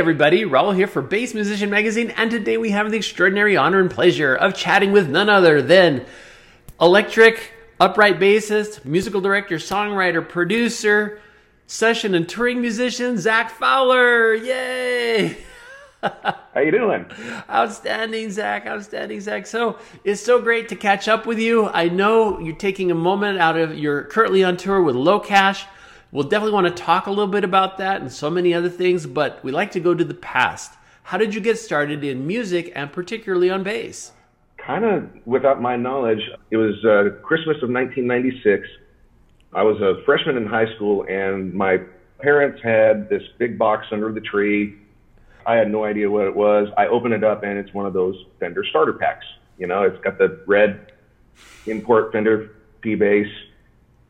everybody, Raul here for Bass Musician Magazine, and today we have the extraordinary honor and pleasure of chatting with none other than electric upright bassist, musical director, songwriter, producer, session and touring musician Zach Fowler. Yay! How you doing? Outstanding, Zach. Outstanding, Zach. So it's so great to catch up with you. I know you're taking a moment out of you're currently on tour with LoCash. We'll definitely want to talk a little bit about that and so many other things, but we like to go to the past. How did you get started in music and particularly on bass? Kind of without my knowledge. It was uh, Christmas of 1996. I was a freshman in high school, and my parents had this big box under the tree. I had no idea what it was. I open it up, and it's one of those Fender starter packs. You know, it's got the red import Fender P bass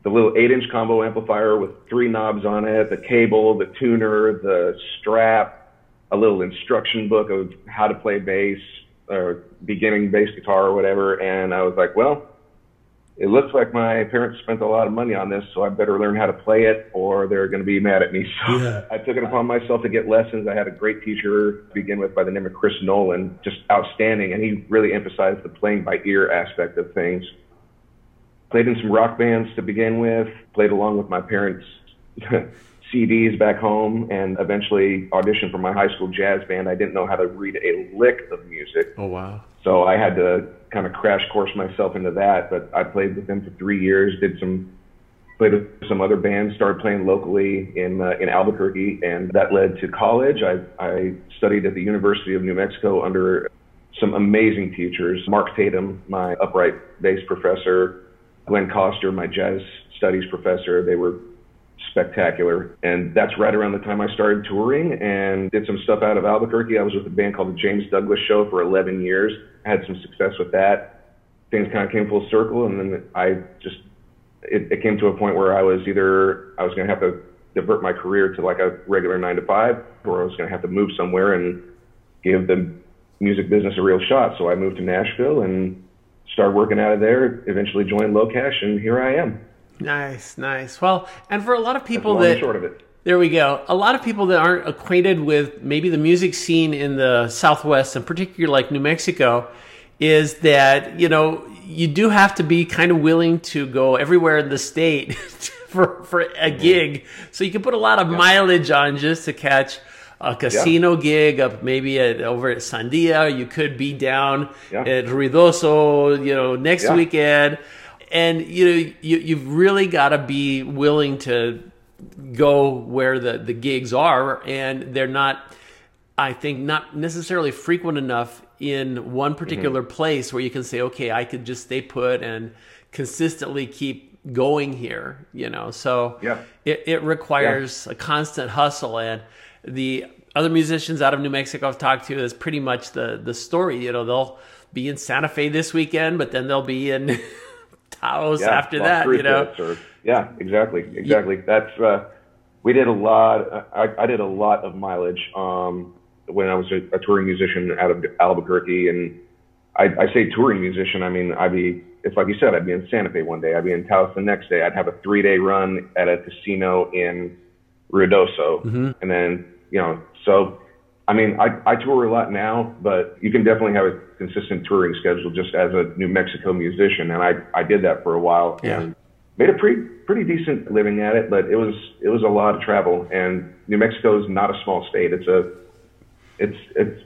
the little eight inch combo amplifier with three knobs on it, the cable, the tuner, the strap, a little instruction book of how to play bass or beginning bass guitar or whatever. And I was like, well, it looks like my parents spent a lot of money on this, so I better learn how to play it or they're going to be mad at me. So yeah. I took it upon myself to get lessons. I had a great teacher to begin with by the name of Chris Nolan, just outstanding. And he really emphasized the playing by ear aspect of things played in some rock bands to begin with, played along with my parents' CDs back home, and eventually auditioned for my high school jazz band. I didn't know how to read a lick of music. Oh, wow. So I had to kind of crash course myself into that. But I played with them for three years, did some played with some other bands, started playing locally in uh, in Albuquerque, and that led to college. I I studied at the University of New Mexico under some amazing teachers. Mark Tatum, my upright bass professor, Glenn Coster, my jazz studies professor. They were spectacular. And that's right around the time I started touring and did some stuff out of Albuquerque. I was with a band called the James Douglas Show for 11 years. I had some success with that. Things kind of came full circle, and then I just it, it came to a point where I was either I was going to have to divert my career to like a regular nine to five, or I was going to have to move somewhere and give the music business a real shot. So I moved to Nashville and started working out of there, eventually joined LoCash, and here I am. Nice, nice. Well, and for a lot of people that short of it. There we go. A lot of people that aren't acquainted with maybe the music scene in the Southwest, and particularly like New Mexico, is that you know you do have to be kind of willing to go everywhere in the state for for a mm-hmm. gig. So you can put a lot of yeah. mileage on just to catch a casino yeah. gig up maybe at, over at Sandia. You could be down yeah. at Ruidoso, you know, next yeah. weekend. And you know, you you've really got to be willing to go where the the gigs are, and they're not. I think not necessarily frequent enough in one particular mm-hmm. place where you can say, okay, I could just stay put and consistently keep going here. You know, so yeah. it it requires a constant hustle and the other musicians out of New Mexico I've talked to is pretty much the the story. You know, they'll be in Santa Fe this weekend, but then they'll be in Taos yeah, after that. You know, or, yeah, exactly, exactly. Yeah. That's uh, we did a lot. I, I did a lot of mileage um, when I was a, a touring musician out of Albuquerque, and I, I say touring musician. I mean, I'd be it's like you said, I'd be in Santa Fe one day, I'd be in Taos the next day, I'd have a three day run at a casino in Ruidoso, mm-hmm. and then you know, so I mean, I, I tour a lot now, but you can definitely have a consistent touring schedule just as a New Mexico musician, and I I did that for a while yeah. and made a pretty pretty decent living at it, but it was it was a lot of travel, and New Mexico is not a small state. It's a it's it's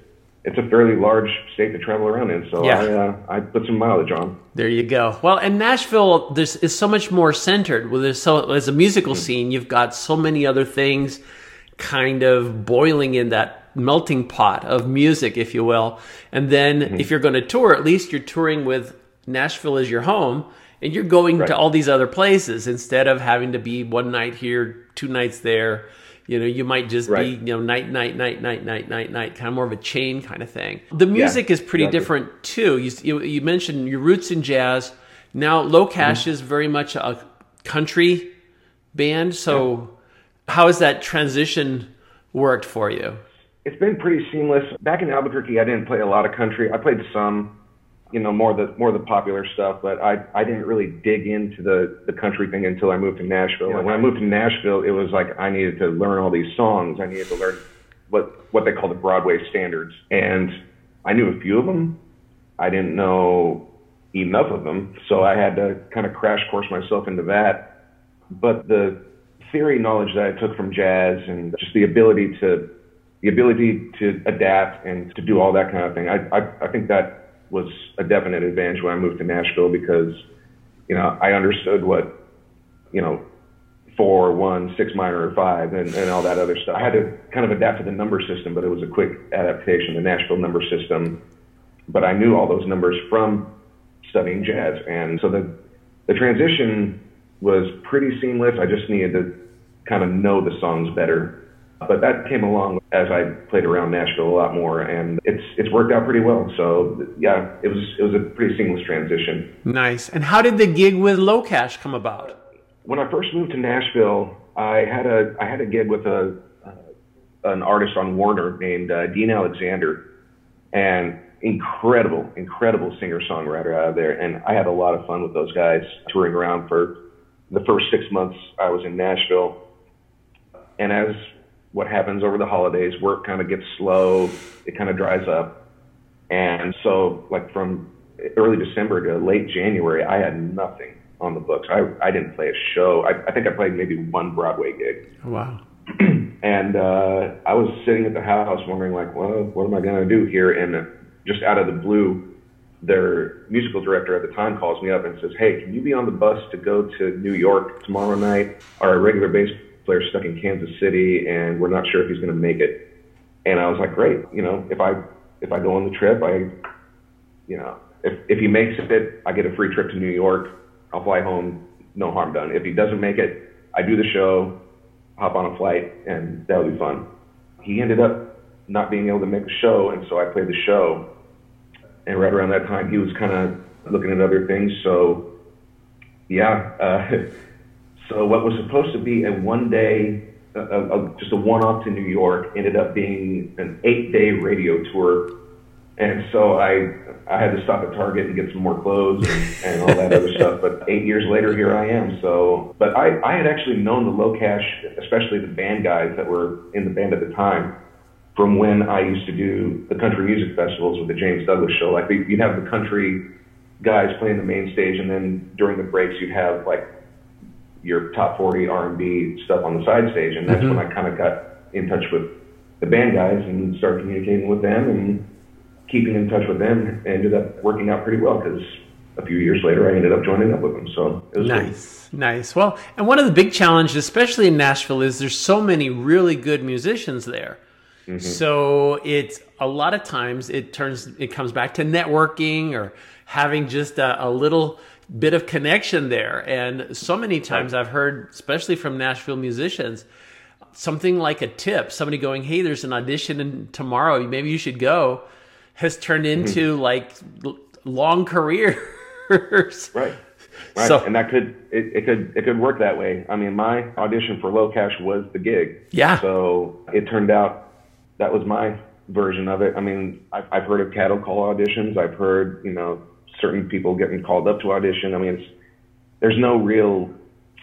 it's a fairly large state to travel around in. So yeah. I, uh, I put some mileage on. There you go. Well, and Nashville, this is so much more centered. Well, there's so as a musical mm-hmm. scene, you've got so many other things kind of boiling in that melting pot of music, if you will. And then mm-hmm. if you're going to tour, at least you're touring with Nashville as your home. And you're going right. to all these other places instead of having to be one night here, two nights there you know, you might just right. be, you know, night, night, night, night, night, night, night, kind of more of a chain kind of thing. The music yeah, is pretty exactly. different too. You, you, you, mentioned your roots in jazz. Now, LoCash mm-hmm. is very much a country band. So, yeah. how has that transition worked for you? It's been pretty seamless. Back in Albuquerque, I didn't play a lot of country. I played some you know more the more the popular stuff but i i didn't really dig into the the country thing until i moved to nashville. Yeah, and when i moved to nashville it was like i needed to learn all these songs. I needed to learn what what they call the Broadway standards, and I knew a few of them. I didn't know enough of them, so I had to kind of crash course myself into that. But the theory knowledge that I took from jazz and just the ability to the ability to adapt and to do all that kind of thing, I I, I think that was a definite advantage when I moved to Nashville because you know I understood what you know four, one, six minor, or five, and, and all that other stuff. I had to kind of adapt to the number system, but it was a quick adaptation, the Nashville number system. But I knew all those numbers from studying jazz, and so the the transition was pretty seamless. I just needed to kind of know the songs better. But that came along as I played around Nashville a lot more, and it's it's worked out pretty well. So yeah, it was it was a pretty seamless transition. Nice. And how did the gig with LoCash come about? when I first moved to Nashville, I had a I had a gig with a uh, an artist on Warner named uh, Dean Alexander, and incredible, incredible singer songwriter out of there. And I had a lot of fun with those guys touring around for the first six months I was in Nashville. And as what happens over the holidays, work kind of gets slow, it kind of dries up. And so, like from early December to late January, I had nothing on the books. I, I didn't play a show. I, I think I played maybe one Broadway gig. Wow. and uh, I was sitting at the house wondering, like, well, what am I going to do here? And just out of the blue, their musical director at the time calls me up and says, hey, can you be on the bus to go to New York tomorrow night? Our regular bass player's stuck in Kansas City, and we're not sure if he's going to make it. And I was like, great. You know, if I if I go on the trip, I, you know, if if he makes it, I get a free trip to New York I'll fly home, no harm done. If he doesn't make it, I do the show, hop on a flight, and that'll be fun. He ended up not being able to make the show, and so I played the show. And right around that time, he was kind of looking at other things. So, yeah. Uh, so what was supposed to be a one day, just a one off to New York, ended up being an eight day radio tour. And so I I had to stop at Target and get some more clothes and, and all that other stuff. But eight years later, here I am. So, but I, I had actually known the LoCash, especially the band guys that were in the band at the time, from when I used to do the country music festivals with the James Douglas show. Like you'd have the country guys playing the main stage, and then during the breaks, you'd have like your top 40 R&B stuff on the side stage, and that's mm-hmm. when I kind of got in touch with the band guys and started communicating with them and keeping in touch with them and ended up working out pretty well because a few years later I ended up joining up with them. So it was nice, nice. Well, and one of the big challenges, especially in Nashville, is there's so many really good musicians there. Mm-hmm. So it's a lot of times it turns it comes back to networking or having just a, a little bit of connection there. And so many times I've heard, especially from Nashville musicians, something like a tip, somebody going, "Hey, there's an audition tomorrow. Maybe you should go." has turned mm-hmm. into mm-hmm. like long careers. right. Right. So, and that could it, it, could it could work that way. I mean, my audition for LoCash was the gig. Yeah. So it turned out that was my version of it. I mean, I've, I've heard of cattle call auditions. I've heard you know certain people getting called up to audition. I mean, it's there's no real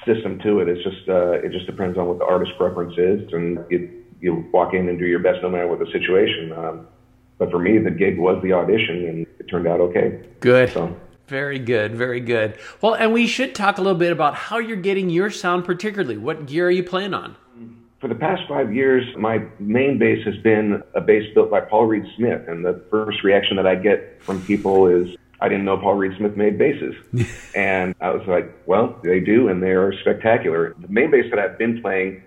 system to it. It's just uh, it just depends on what the artist preference is, and you you walk in and do your best no matter what the situation. Um, but for me, the gig was the audition, and it turned out okay. Good. So. Very good, very good. Well, and we should talk a little bit about how you're getting your sound, particularly. What gear are you playing on? For the past five years, my main bass has been a bass built by Paul Reed Smith, and the first reaction that I get from people is, I didn't know Paul Reed Smith made basses. and I was like, well, they do, and they are spectacular. The main bass that I've been playing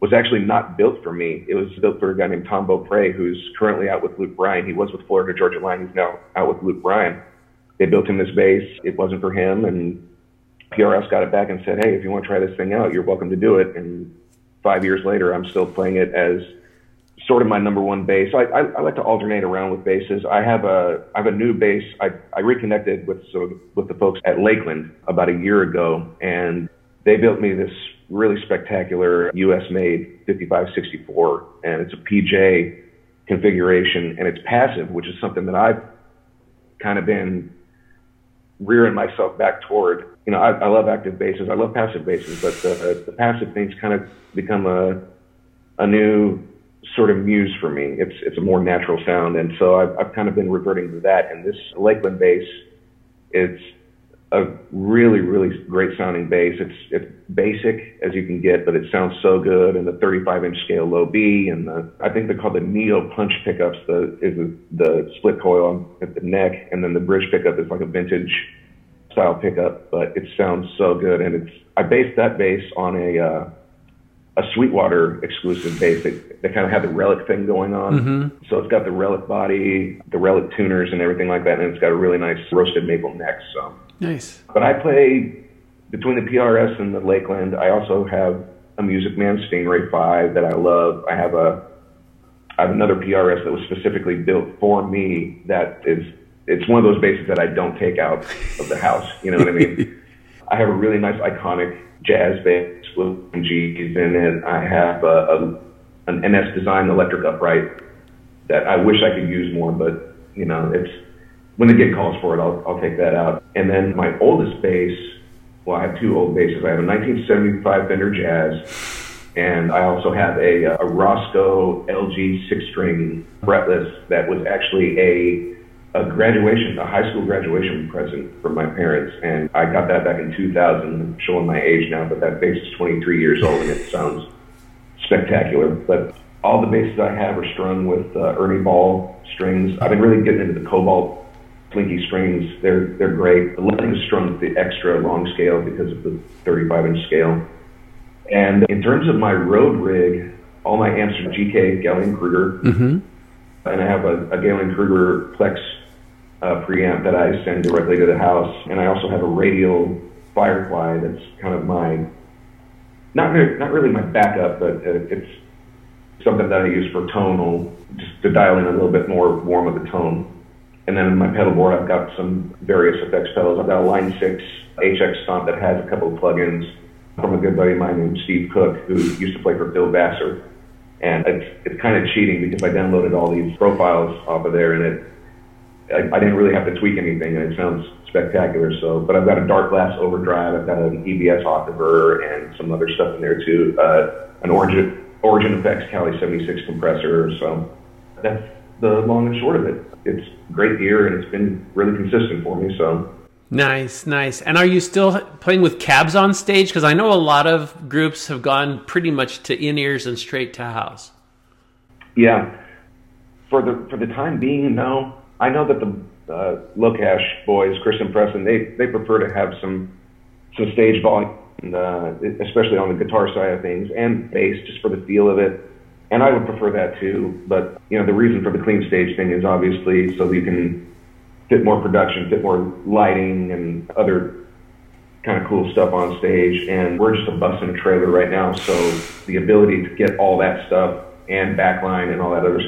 was actually not built for me. It was built for a guy named Tom Beaupre, who's currently out with Luke Bryan. He was with Florida Georgia Line. He's now out with Luke Bryan. They built him this bass. It wasn't for him, and PRS got it back and said, "Hey, if you want to try this thing out, you're welcome to do it." And five years later, I'm still playing it as sort of my number one bass. I, I, I like to alternate around with basses. I have a I have a new bass. I, I reconnected with so with the folks at Lakland about a year ago, and they built me this really spectacular US made 5564 and it's a PJ configuration and it's passive, which is something that I've kind of been rearing myself back toward. You know, I, I love active basses. I love passive basses, but the, the passive things kind of become a, a new sort of muse for me. It's it's a more natural sound, and so I've, I've kind of been reverting to that. And this Lakland bass, it's a really really great sounding bass. It's it's basic as you can get, but it sounds so good. And the 35 inch scale low B, and the I think they're called the Neo Punch pickups. The is the, the split coil at the neck, and then the bridge pickup is like a vintage style pickup, but it sounds so good. And it's I based that bass on a uh, a Sweetwater exclusive bass. They, they kind of have the relic thing going on. Mm-hmm. So it's got the relic body, the relic tuners, and everything like that. And it's got a really nice roasted maple neck. So nice. But I play between the PRS and the Lakland. I also have a Music Man Stingray Five that I love. I have a I have another PRS that was specifically built for me. That is it's one of those basses that I don't take out of the house. You know what I mean? I have a really nice iconic jazz bass with G's in it. I have a, a, an NS Design electric upright that I wish I could use more, but you know, it's when the gig calls for it, I'll, I'll take that out. And then my oldest bass, well, I have two old basses. I have a 1975 Fender Jazz, and I also have a, uh, a Roscoe LG six string fretless that was actually a a graduation, a high school graduation present from my parents, and I got that back in 2000. I'm showing my age now, but that bass is 23 years old, and it sounds spectacular. But all the basses I have are strung with uh, Ernie Ball strings. I've been really getting into the Cobalt Slinky strings. They're they're great. The Lightning is strung with the extra long scale because of the 35 inch scale. And in terms of my road rig, all my amps are GK Gallien Krueger. Mm-hmm. And I have a, a Gallien Krueger Plex uh, preamp that I send directly to the house. And I also have a radial Firefly that's kind of my, not, really, not really my backup, but uh, it's something that I use for tonal, just to dial in a little bit more warm of the tone. And then in my pedal board, I've got some various effects pedals. I've got a Line 6 HX Stomp that has a couple of plugins from a good buddy of mine named Steve Cook, who used to play for Phil Vassar. And it's, it's kind of cheating because I downloaded all these profiles off of there and it, I, I didn't really have to tweak anything and it sounds spectacular. So, but I've got a Darkglass overdrive, I've got an EBS octaver and some other stuff in there too. Uh, an Origin, Origin Effects Cali 76 compressor. So that's the long and short of it. It's great gear and it's been really consistent for me. So Nice, nice. And are you still playing with cabs on stage? Because I know a lot of groups have gone pretty much to in ears and straight to house. Yeah, for the for the time being, no. I know that the uh, LoCash boys, Chris and Preston, they they prefer to have some some stage volume, uh, especially on the guitar side of things, and bass, just for the feel of it. And I would prefer that too. But you know, the reason for the clean stage thing is obviously so you can fit more production, fit more lighting and other kind of cool stuff on stage. And we're just a bus in a trailer right now, so the ability to get all that stuff and backline and all that other,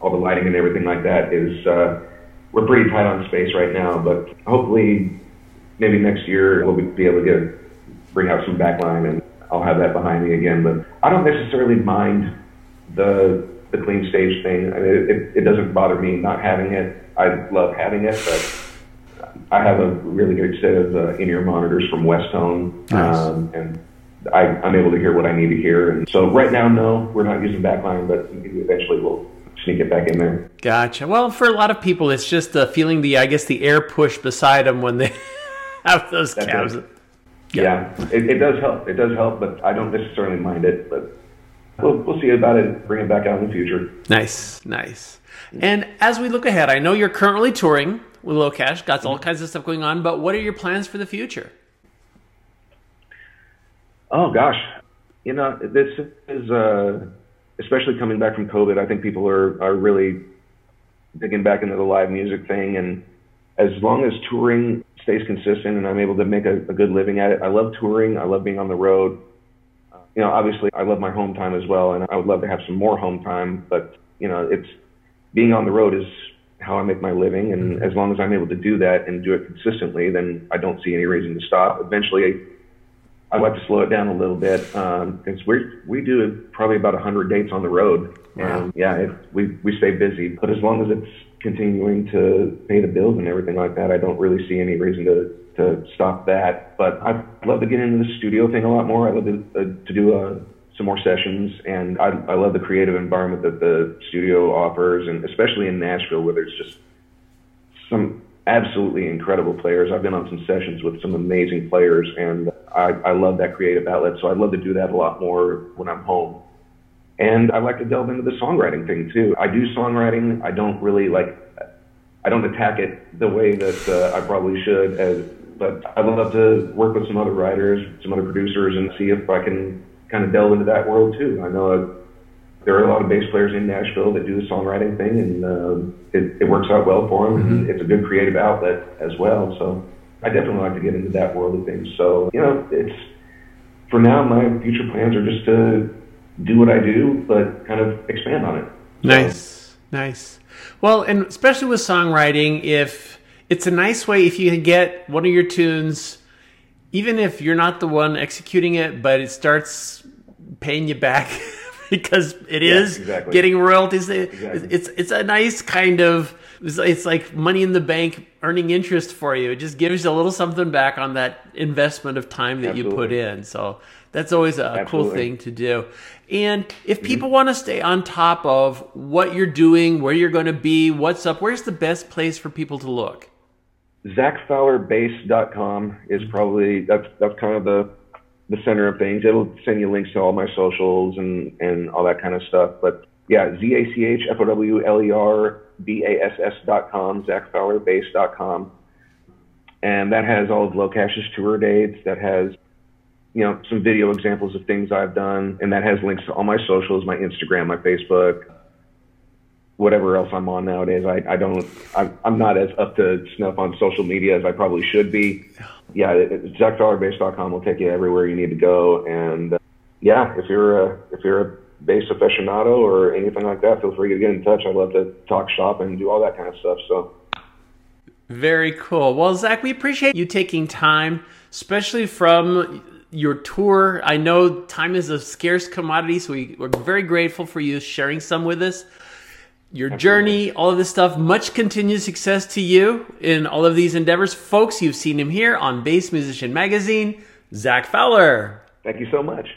all the lighting and everything like that is, uh, we're pretty tight on space right now. But hopefully, maybe next year we'll be able to get bring out some backline and I'll have that behind me again. But I don't necessarily mind the the clean stage thing. I mean, it, it, doesn't bother me not having it. I love having it, but I have a really good set of uh, in-ear monitors from Westone, Nice. um, and I, I'm able to hear what I need to hear. And so right now, no, we're not using backline, but eventually we'll sneak it back in there. Gotcha. Well, for a lot of people, it's just uh, feeling the, I guess, the air push beside them when they have those That's cabs. it. Yeah, it, it does help. It does help, but I don't necessarily mind it. But we'll, we'll see about it. Bring it back out in the future. Nice, nice. And as we look ahead, I know you're currently touring with LoCash. got all kinds of stuff going on, but what are your plans for the future? Oh gosh, you know this is uh, especially coming back from COVID. I think people are are really digging back into the live music thing, and as long as touring stays consistent and I'm able to make a, a good living at it, I love touring. I love being on the road. Uh, you know, obviously, I love my home time as well, and I would love to have some more home time. But you know, it's being on the road is how I make my living, and as long as I'm able to do that and do it consistently, then I don't see any reason to stop. Eventually, I'd like to slow it down a little bit because we we do probably about 100 dates on the road, Wow. and yeah, it, we we stay busy. But as long as it's continuing to pay the bills and everything like that, I don't really see any reason to to stop that. But I'd love to get into the studio thing a lot more. I'd love to, uh, to do uh, some more sessions. And I, I love the creative environment that the studio offers, and especially in Nashville, where there's just some absolutely incredible players. I've been on some sessions with some amazing players, and I, I love that creative outlet. So I'd love to do that a lot more when I'm home. And I like to delve into the songwriting thing too. I do songwriting. I don't really like, I don't attack it the way that uh, I probably should. As, but I'd love to work with some other writers, some other producers, and see if I can kind of delve into that world too. I know there are a lot of bass players in Nashville that do the songwriting thing, and um, it, it works out well for them. Mm-hmm. It's a good creative outlet as well. So I definitely like to get into that world of things. So you know, it's for now my future plans are just to do what I do, but kind of expand on it. Nice, nice. Well, and especially with songwriting, if it's a nice way if you can get one of your tunes, even if you're not the one executing it, but it starts paying you back because it yeah, is exactly. getting royalties. Exactly. It's it's a nice kind of it's like money in the bank earning interest for you. It just gives you a little something back on that investment of time that Absolutely. you put in. So that's always a Absolutely. cool thing to do. And if mm-hmm. people mm-hmm. want to stay on top of what you're doing, where you're going to be, what's up, where's the best place for people to look? ZachFowlerBass.com is probably that's that's kind of the the center of things. It'll send you links to all my socials and, and all that kind of stuff. But yeah, Z A C H F O W L E R B A S S dot com, ZachFowlerBass dot com. And that has all of LoCash's tour dates. That has, you know, some video examples of things I've done. And that has links to all my socials, my Instagram, my Facebook, whatever else I'm on nowadays. I, I don't, I'm, I'm not as up to snuff on social media as I probably should be. Yeah, ZachFowlerBass.com will take you everywhere you need to go. And uh, yeah, if you're a, if you're a bass aficionado or anything like that, feel free to get in touch. I'd love to talk shop and do all that kind of stuff. So. Very cool. Well, Zach, we appreciate you taking time, especially from your tour. I know time is a scarce commodity, so we, we're very grateful for you sharing some with us your journey, all of this stuff. Much continued success to you in all of these endeavors. Folks, you've seen him here on Bass Musician Magazine, Zach Fowler. Thank you so much.